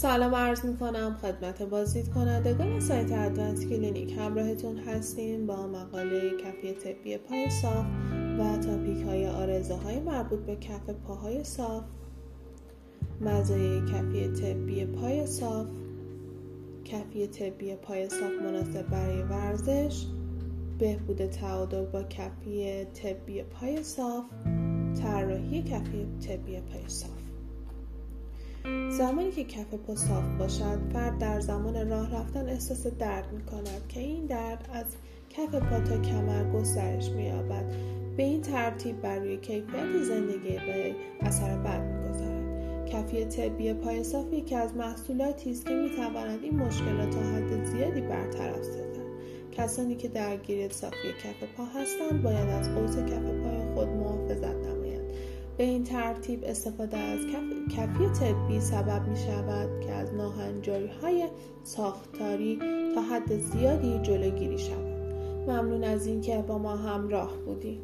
سلام عرض می کنم خدمت بازدید کنندگان سایت Advance Clinic همراهتون هستیم با مقاله کفی طبی پای صاف و topic های عارضه های مربوط به کف پاهای صاف. مزایای کفی طبی پای صاف. کفی طبی پای صاف مناسب برای ورزش. بهبود تعادل با کفی طبی پای صاف. طراحی کفی طبی پای صاف. زمانی که کف پا صاف باشد فرد در زمان راه رفتن احساس درد می کند که این درد از کف پا تا کمر گسترش می یابد به این ترتیب بر روی کیفیت زندگی به اثر بد می‌گذارد. کفی طبی پای صاف یکی از محصولاتی است که می تواند این مشکلات تا حد زیادی برطرف سازد. کسانی که درگیر صافی کف پا هستند باید از قوس کف پای خود به این ترتیب استفاده از کف... کفی طبی سبب می شود که از ناهنجاری های ساختاری تا حد زیادی جلوگیری شود. ممنون از اینکه با ما همراه بودید.